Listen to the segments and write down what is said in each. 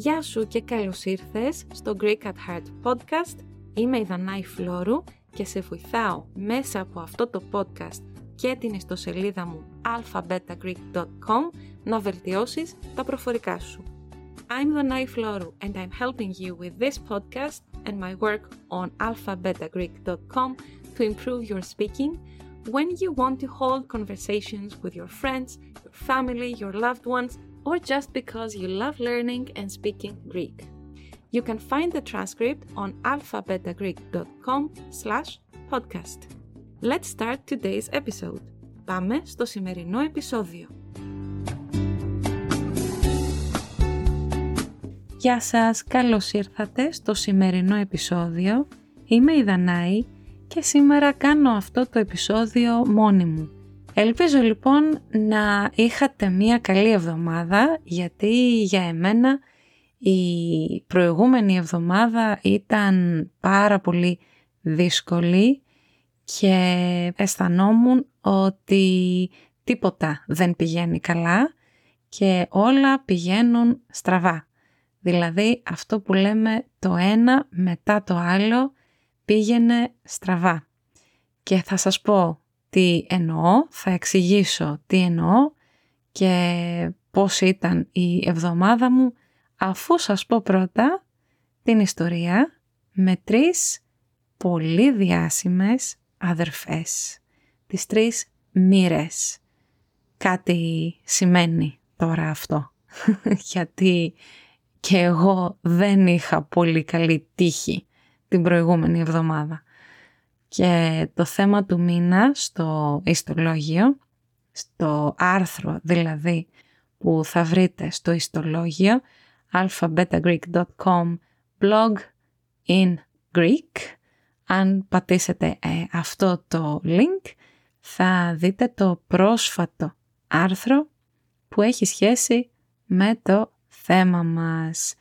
Γεια σου και καλώς ήρθες στο Greek at Heart podcast. Είμαι η Δανάη Φλόρου και σε βοηθάω μέσα από αυτό το podcast και την ιστοσελίδα μου alphabetagreek.com να βελτιώσεις τα προφορικά σου. I'm Danai Floru and I'm helping you with this podcast and my work on alphabetagreek.com to improve your speaking when you want to hold conversations with your friends, your family, your loved ones, or just because you love learning and speaking Greek. You can find the transcript on alphabetagreek.com slash podcast. Let's start today's episode. Πάμε στο σημερινό επεισόδιο. Γεια σας, καλώς ήρθατε στο σημερινό επεισόδιο. Είμαι η Δανάη και σήμερα κάνω αυτό το επεισόδιο μόνη μου. Ελπίζω λοιπόν να είχατε μία καλή εβδομάδα γιατί για εμένα η προηγούμενη εβδομάδα ήταν πάρα πολύ δύσκολη και αισθανόμουν ότι τίποτα δεν πηγαίνει καλά και όλα πηγαίνουν στραβά. Δηλαδή αυτό που λέμε το ένα μετά το άλλο πήγαινε στραβά. Και θα σας πω τι εννοώ, θα εξηγήσω τι εννοώ και πώς ήταν η εβδομάδα μου αφού σας πω πρώτα την ιστορία με τρεις πολύ διάσημες αδερφές. Τις τρεις μοίρες. Κάτι σημαίνει τώρα αυτό. Γιατί και εγώ δεν είχα πολύ καλή τύχη την προηγούμενη εβδομάδα. Και το θέμα του μήνα στο ιστολόγιο, στο άρθρο δηλαδή που θα βρείτε στο ιστολόγιο alphabetagreek.com blog in Greek. Αν πατήσετε ε, αυτό το link θα δείτε το πρόσφατο άρθρο που έχει σχέση με το θέμα μας,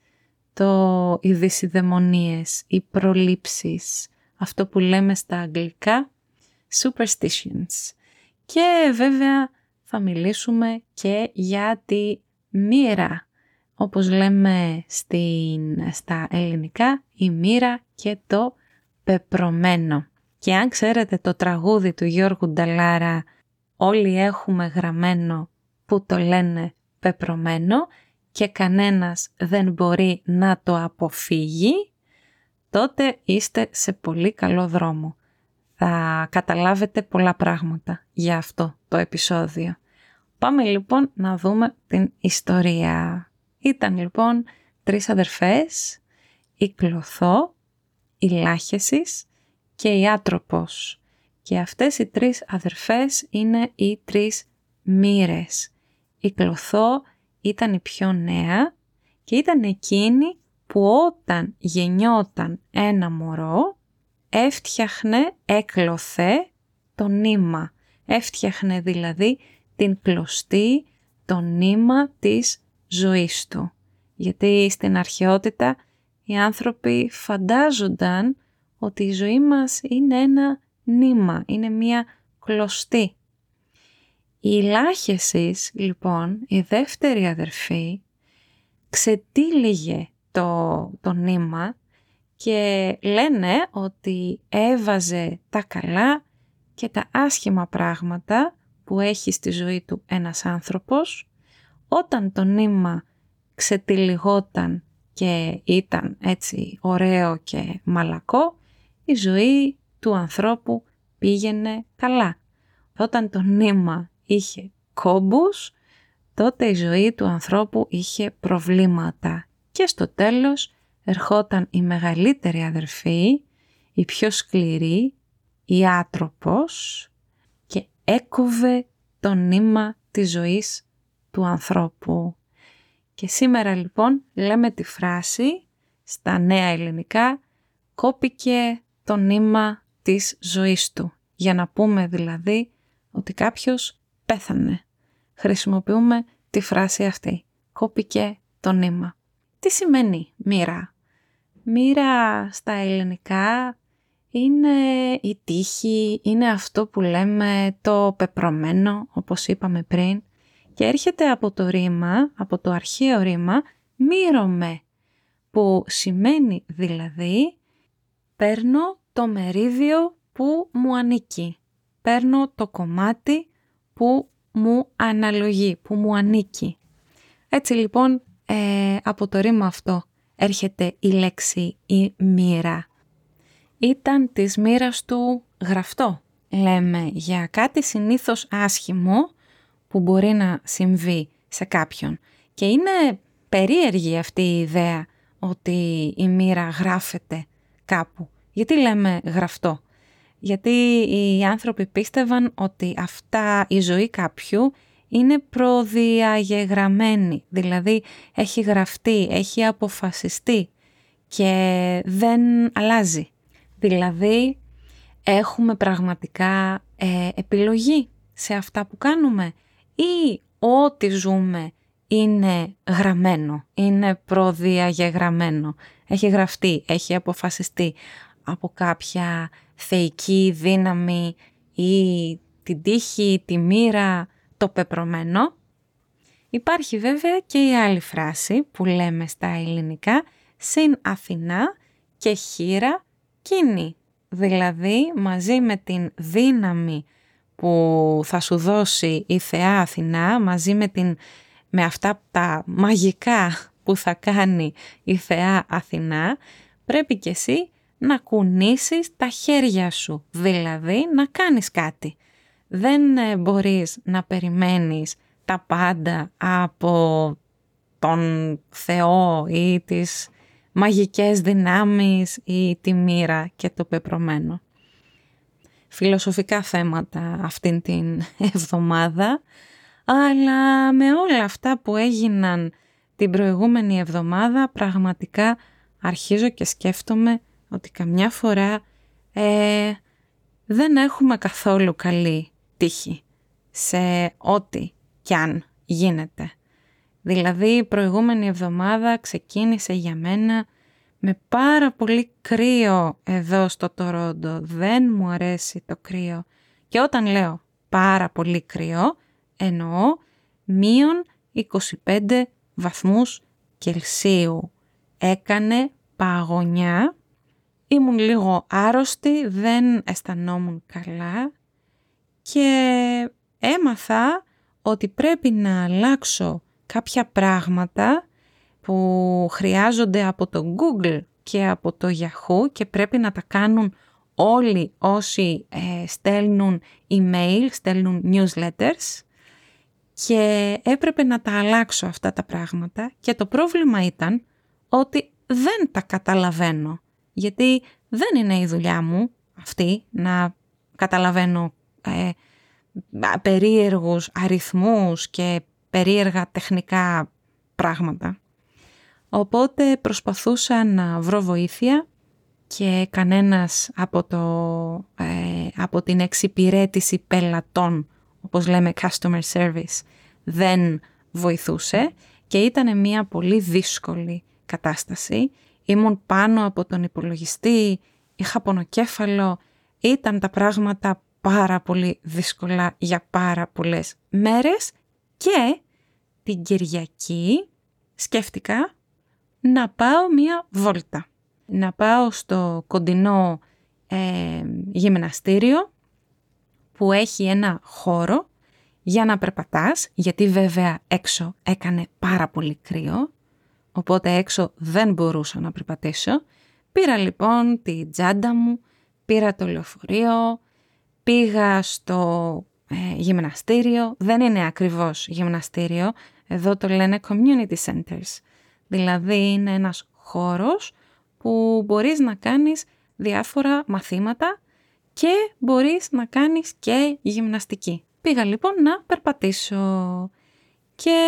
το, οι δυσιδαιμονίες, οι προλήψεις, αυτό που λέμε στα αγγλικά superstitions. Και βέβαια θα μιλήσουμε και για τη μοίρα, όπως λέμε στην, στα ελληνικά, η μοίρα και το πεπρωμένο. Και αν ξέρετε το τραγούδι του Γιώργου Νταλάρα «Όλοι έχουμε γραμμένο που το λένε πεπρωμένο» και κανένας δεν μπορεί να το αποφύγει, τότε είστε σε πολύ καλό δρόμο. Θα καταλάβετε πολλά πράγματα για αυτό το επεισόδιο. Πάμε λοιπόν να δούμε την ιστορία. Ήταν λοιπόν τρεις αδερφές, η Κλωθό, η Λάχεσης και η Άτροπος. Και αυτές οι τρεις αδερφές είναι οι τρεις μοίρες. Η Κλωθό ήταν η πιο νέα και ήταν εκείνη που όταν γεννιόταν ένα μωρό έφτιαχνε, έκλωθε το νήμα. Έφτιαχνε δηλαδή την κλωστή, το νήμα της ζωής του. Γιατί στην αρχαιότητα οι άνθρωποι φαντάζονταν ότι η ζωή μας είναι ένα νήμα, είναι μία κλωστή. Η Λάχεσης, λοιπόν, η δεύτερη αδερφή, ξετύλιγε το, το νήμα και λένε ότι έβαζε τα καλά και τα άσχημα πράγματα που έχει στη ζωή του ένας άνθρωπος. Όταν το νήμα ξετυλιγόταν και ήταν έτσι ωραίο και μαλακό, η ζωή του ανθρώπου πήγαινε καλά. Όταν το νήμα είχε κόμπους, τότε η ζωή του ανθρώπου είχε προβλήματα και στο τέλος ερχόταν η μεγαλύτερη αδερφή, η πιο σκληρή, η άτροπος και έκοβε το νήμα της ζωής του ανθρώπου. Και σήμερα λοιπόν λέμε τη φράση στα νέα ελληνικά κόπηκε το νήμα της ζωής του. Για να πούμε δηλαδή ότι κάποιος πέθανε. Χρησιμοποιούμε τη φράση αυτή. Κόπηκε το νήμα. Τι σημαίνει μοίρα; Μοίρα στα ελληνικά είναι η τύχη, είναι αυτό που λέμε το πεπρωμένο, όπως είπαμε πριν, και έρχεται από το ρήμα, από το αρχαίο ρήμα, μύρωμε. που σημαίνει δηλαδή παίρνω το μερίδιο που μου ανήκει. Παίρνω το κομμάτι που μου αναλογεί, που μου ανήκει. Έτσι λοιπόν ε, από το ρήμα αυτό έρχεται η λέξη η μοίρα. Ήταν της μοίρας του γραφτό, λέμε, για κάτι συνήθως άσχημο που μπορεί να συμβεί σε κάποιον. Και είναι περίεργη αυτή η ιδέα ότι η μοίρα γράφεται κάπου. Γιατί λέμε γραφτό; Γιατί οι άνθρωποι πίστευαν ότι αυτά η ζωή κάποιου είναι προδιαγεγραμμένη, δηλαδή έχει γραφτεί, έχει αποφασιστεί και δεν αλλάζει. Δηλαδή έχουμε πραγματικά ε, επιλογή σε αυτά που κάνουμε ή ό,τι ζούμε είναι γραμμένο, είναι προδιαγεγραμμένο, έχει γραφτεί, έχει αποφασιστεί από κάποια θεϊκή δύναμη ή την τύχη, τη μοίρα, το πεπρωμένο. Υπάρχει βέβαια και η άλλη φράση που λέμε στα ελληνικά «συν Αθηνά και χείρα κίνη». Δηλαδή μαζί με την δύναμη που θα σου δώσει η Θεά Αθηνά, μαζί με, την, με αυτά τα μαγικά που θα κάνει η Θεά Αθηνά, πρέπει και εσύ να κουνήσεις τα χέρια σου, δηλαδή να κάνεις κάτι. Δεν ε, μπορείς να περιμένεις τα πάντα από τον Θεό ή τις μαγικές δυνάμεις ή τη μοίρα και το πεπρωμένο. Φιλοσοφικά θέματα αυτήν την εβδομάδα, αλλά με όλα αυτά που έγιναν την προηγούμενη εβδομάδα πραγματικά αρχίζω και σκέφτομαι ότι καμιά φορά ε, δεν έχουμε καθόλου καλή τύχη σε ό,τι κι αν γίνεται. Δηλαδή η προηγούμενη εβδομάδα ξεκίνησε για μένα με πάρα πολύ κρύο εδώ στο Τορόντο. Δεν μου αρέσει το κρύο. Και όταν λέω πάρα πολύ κρύο, εννοώ μείον 25 βαθμούς Κελσίου. Έκανε παγωνιά, ήμουν λίγο άρρωστη, δεν αισθανόμουν καλά και έμαθα ότι πρέπει να αλλάξω κάποια πράγματα που χρειάζονται από το Google και από το Yahoo και πρέπει να τα κάνουν όλοι όσοι ε, στέλνουν email, στέλνουν newsletters. Και έπρεπε να τα αλλάξω αυτά τα πράγματα και το πρόβλημα ήταν ότι δεν τα καταλαβαίνω. Γιατί δεν είναι η δουλειά μου αυτή να καταλαβαίνω ε, περίεργους αριθμούς και περίεργα τεχνικά πράγματα. Οπότε προσπαθούσα να βρω βοήθεια και κανένας από, το, ε, από την εξυπηρέτηση πελατών, όπως λέμε customer service, δεν βοηθούσε και ήταν μια πολύ δύσκολη κατάσταση. Ήμουν πάνω από τον υπολογιστή, είχα πονοκέφαλο, ήταν τα πράγματα πάρα πολύ δύσκολα για πάρα πολλές μέρες και την Κυριακή σκέφτηκα να πάω μία βόλτα. Να πάω στο κοντινό ε, γυμναστήριο που έχει ένα χώρο για να περπατάς, γιατί βέβαια έξω έκανε πάρα πολύ κρύο, οπότε έξω δεν μπορούσα να περπατήσω. Πήρα λοιπόν τη τζάντα μου, πήρα το λεωφορείο, πήγα στο ε, γυμναστήριο, δεν είναι ακριβώς γυμναστήριο, εδώ το λένε community centers. Δηλαδή είναι ένας χώρος που μπορείς να κάνεις διάφορα μαθήματα και μπορείς να κάνεις και γυμναστική. Πήγα λοιπόν να περπατήσω και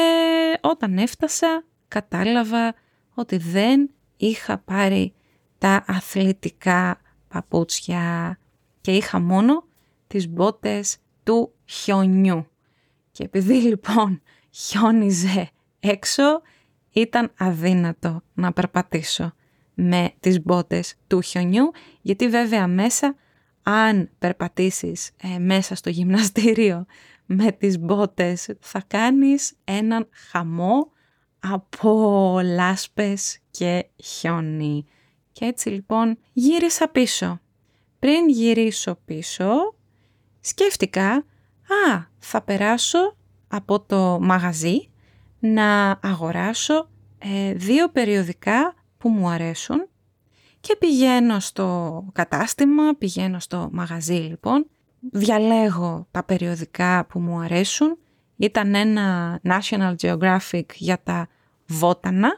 όταν έφτασα κατάλαβα ότι δεν είχα πάρει τα αθλητικά παπούτσια και είχα μόνο τις μπότες του χιονιού. Και επειδή λοιπόν χιόνιζε έξω, ήταν αδύνατο να περπατήσω με τις μπότες του χιονιού, γιατί βέβαια μέσα, αν περπατήσεις ε, μέσα στο γυμναστήριο με τις μπότες, θα κάνεις έναν χαμό από λάσπες και χιόνι. Και έτσι λοιπόν γύρισα πίσω. Πριν γυρίσω πίσω, σκέφτηκα, α, θα περάσω από το μαγαζί να αγοράσω ε, δύο περιοδικά που μου αρέσουν και πηγαίνω στο κατάστημα, πηγαίνω στο μαγαζί λοιπόν, διαλέγω τα περιοδικά που μου αρέσουν. Ήταν ένα National Geographic για τα βότανα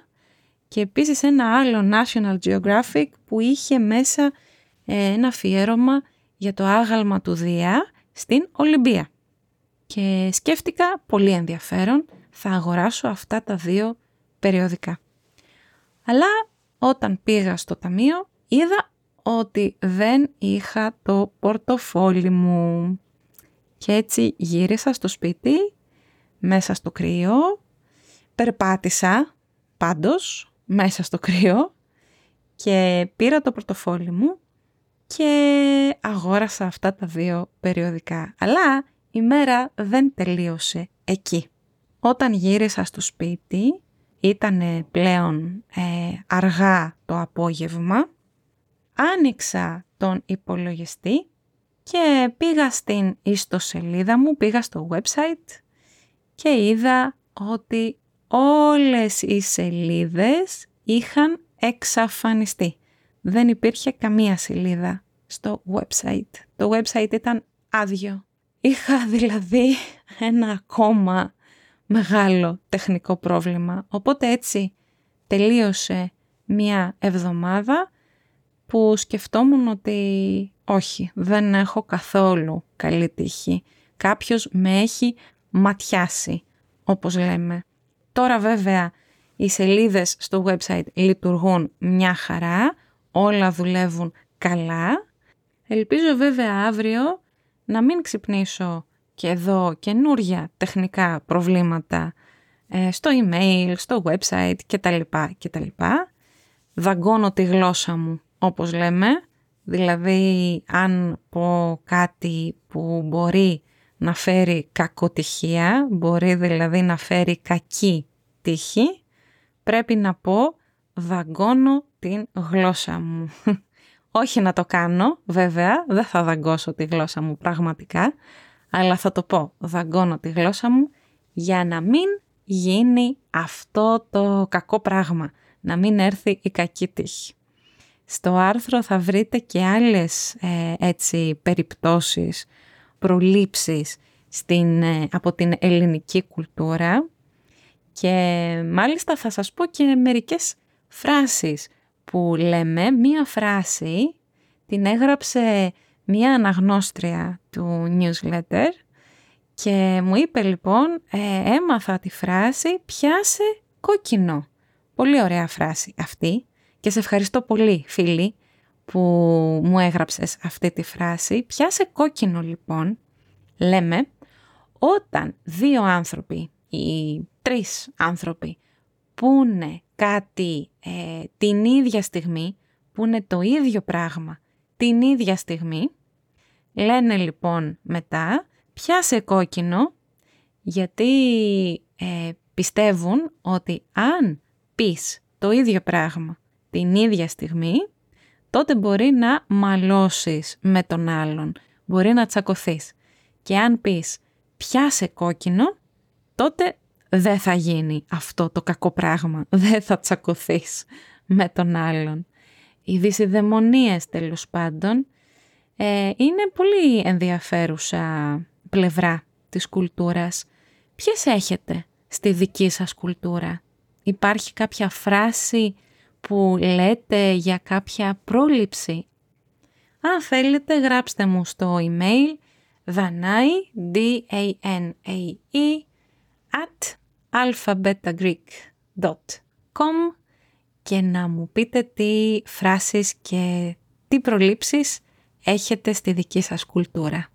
και επίσης ένα άλλο National Geographic που είχε μέσα ε, ένα αφιέρωμα για το άγαλμα του Δία στην Ολυμπία. Και σκέφτηκα πολύ ενδιαφέρον, θα αγοράσω αυτά τα δύο περιοδικά. Αλλά όταν πήγα στο ταμείο είδα ότι δεν είχα το πορτοφόλι μου. Και έτσι γύρισα στο σπίτι, μέσα στο κρύο, περπάτησα πάντως μέσα στο κρύο και πήρα το πορτοφόλι μου και αγόρασα αυτά τα δύο περιοδικά. Αλλά η μέρα δεν τελείωσε εκεί. Όταν γύρισα στο σπίτι, ήταν πλέον ε, αργά το απόγευμα, άνοιξα τον υπολογιστή και πήγα στην ιστοσελίδα μου, πήγα στο website και είδα ότι όλες οι σελίδες είχαν εξαφανιστεί. Δεν υπήρχε καμία σελίδα στο website. Το website ήταν άδειο. Είχα δηλαδή ένα ακόμα μεγάλο τεχνικό πρόβλημα. Οπότε έτσι τελείωσε μια εβδομάδα που σκεφτόμουν ότι όχι, δεν έχω καθόλου καλή τύχη. Κάποιος με έχει ματιάσει, όπως λέμε. Τώρα βέβαια οι σελίδες στο website λειτουργούν μια χαρά, όλα δουλεύουν καλά. Ελπίζω βέβαια αύριο να μην ξυπνήσω και εδώ καινούρια τεχνικά προβλήματα ε, στο email, στο website κτλ. κτλ. Δαγκώνω τη γλώσσα μου όπως λέμε, δηλαδή αν πω κάτι που μπορεί να φέρει κακοτυχία, μπορεί δηλαδή να φέρει κακή τύχη, πρέπει να πω δαγκώνω την γλώσσα μου. Όχι να το κάνω, βέβαια, δεν θα δαγκώσω τη γλώσσα μου πραγματικά, αλλά θα το πω, δαγκώνω τη γλώσσα μου για να μην γίνει αυτό το κακό πράγμα, να μην έρθει η κακή τύχη. Στο άρθρο θα βρείτε και άλλες ε, έτσι περιπτώσεις, προλήψεις στην, ε, από την ελληνική κουλτούρα και μάλιστα θα σας πω και μερικές φράσεις που λέμε. Μία φράση την έγραψε μία αναγνώστρια του newsletter και μου είπε λοιπόν ε, έμαθα τη φράση πιάσε κόκκινο. Πολύ ωραία φράση αυτή και σε ευχαριστώ πολύ φίλη που μου έγραψες αυτή τη φράση. Πιάσε κόκκινο λοιπόν, λέμε, όταν δύο άνθρωποι ή τρεις άνθρωποι πούνε κάτι ε, την ίδια στιγμή, πούνε το ίδιο πράγμα την ίδια στιγμή, λένε λοιπόν μετά πιάσε κόκκινο γιατί ε, πιστεύουν ότι αν πεις το ίδιο πράγμα την ίδια στιγμή, τότε μπορεί να μαλώσεις με τον άλλον, μπορεί να τσακωθείς. Και αν πεις πιάσε κόκκινο, τότε δεν θα γίνει αυτό το κακό πράγμα, δεν θα τσακωθείς με τον άλλον. Οι δυσιδαιμονίες τέλος πάντων ε, είναι πολύ ενδιαφέρουσα πλευρά της κουλτούρας. Ποιες έχετε στη δική σας κουλτούρα; Υπάρχει κάποια φράση που λέτε για κάποια πρόληψη; Αν θέλετε γράψτε μου στο email danai, d-a-n-a-e, at alphabetagreek.com και να μου πείτε τι φράσεις και τι προλήψεις έχετε στη δική σας κουλτούρα.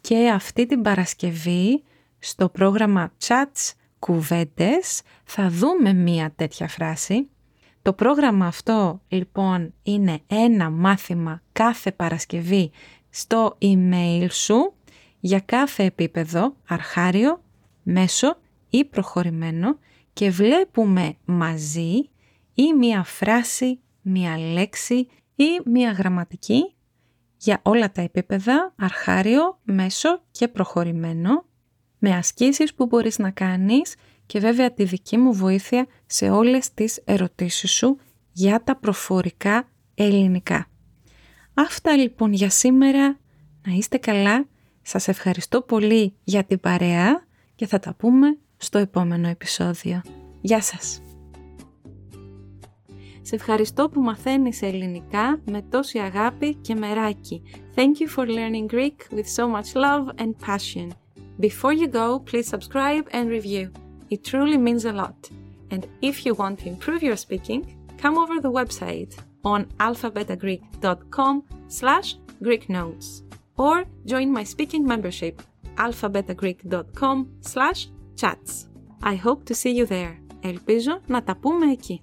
Και αυτή την Παρασκευή στο πρόγραμμα Chats Κουβέντες θα δούμε μία τέτοια φράση το πρόγραμμα αυτό λοιπόν είναι ένα μάθημα κάθε Παρασκευή στο email σου για κάθε επίπεδο, αρχάριο, μέσο ή προχωρημένο και βλέπουμε μαζί ή μία φράση, μία λέξη ή μία γραμματική για όλα τα επίπεδα, αρχάριο, μέσο και προχωρημένο, με ασκήσεις που μπορείς να κάνεις και βέβαια τη δική μου βοήθεια σε όλες τις ερωτήσεις σου για τα προφορικά ελληνικά. Αυτά λοιπόν για σήμερα. Να είστε καλά. Σας ευχαριστώ πολύ για την παρέα και θα τα πούμε στο επόμενο επεισόδιο. Γεια σας! Σε ευχαριστώ που μαθαίνεις ελληνικά με τόση αγάπη και μεράκι. Thank you for learning Greek with so much love and passion. Before you go, please subscribe and review. It truly means a lot. And if you want to improve your speaking, come over the website on alphabetagreek.com slash Greek notes or join my speaking membership alphabetagreek.com slash chats. I hope to see you there. Ελπίζω να τα πούμε εκεί.